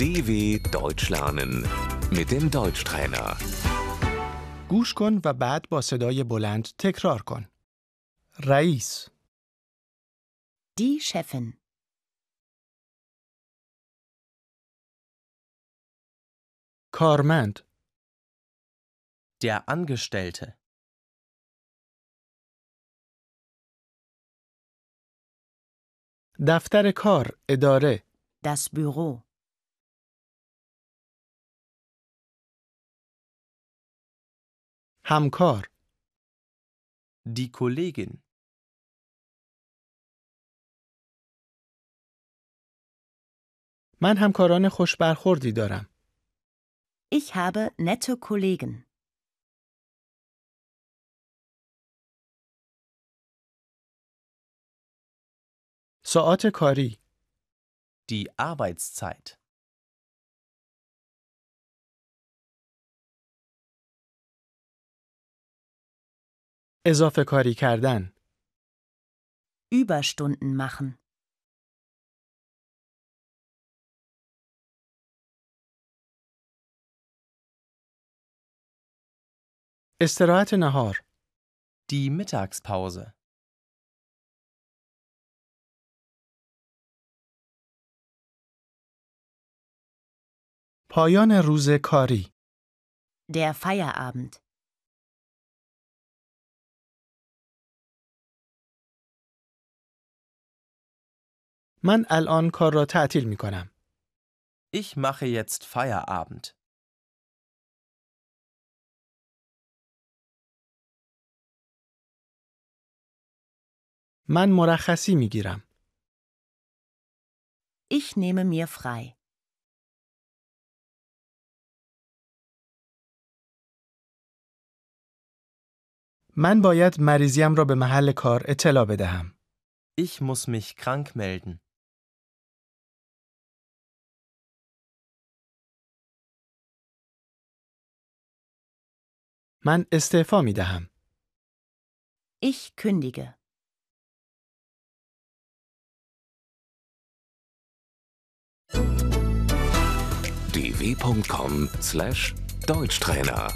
DW Deutsch lernen mit dem Deutschtrainer. گوش کن و بعد با صدای بلند تکرار کن. رئیس، Die Chefin. کارمند، Der Angestellte. دفتر کار، اداره، Das Büro. همکار، Die Kollegin. من همکاران خوش برخوردی دارم. Ich habe nette Kollegen. ساعات کاری، Die Arbeitszeit. اضافه کاری کردن، Überstunden machen. استراحت نهار، Die Mittagspause. پایان روز کاری، Der Feierabend. من الان کار را تعطیل می کنم. Ich mache jetzt Feierabend. من مرخصی می گیرم. Ich nehme mir frei. من باید مریضیم را به محل کار اطلاع بدهم. Ich muss mich krank melden. من استعفا می دهم. Ich kündige. dw.com/deutschtrainer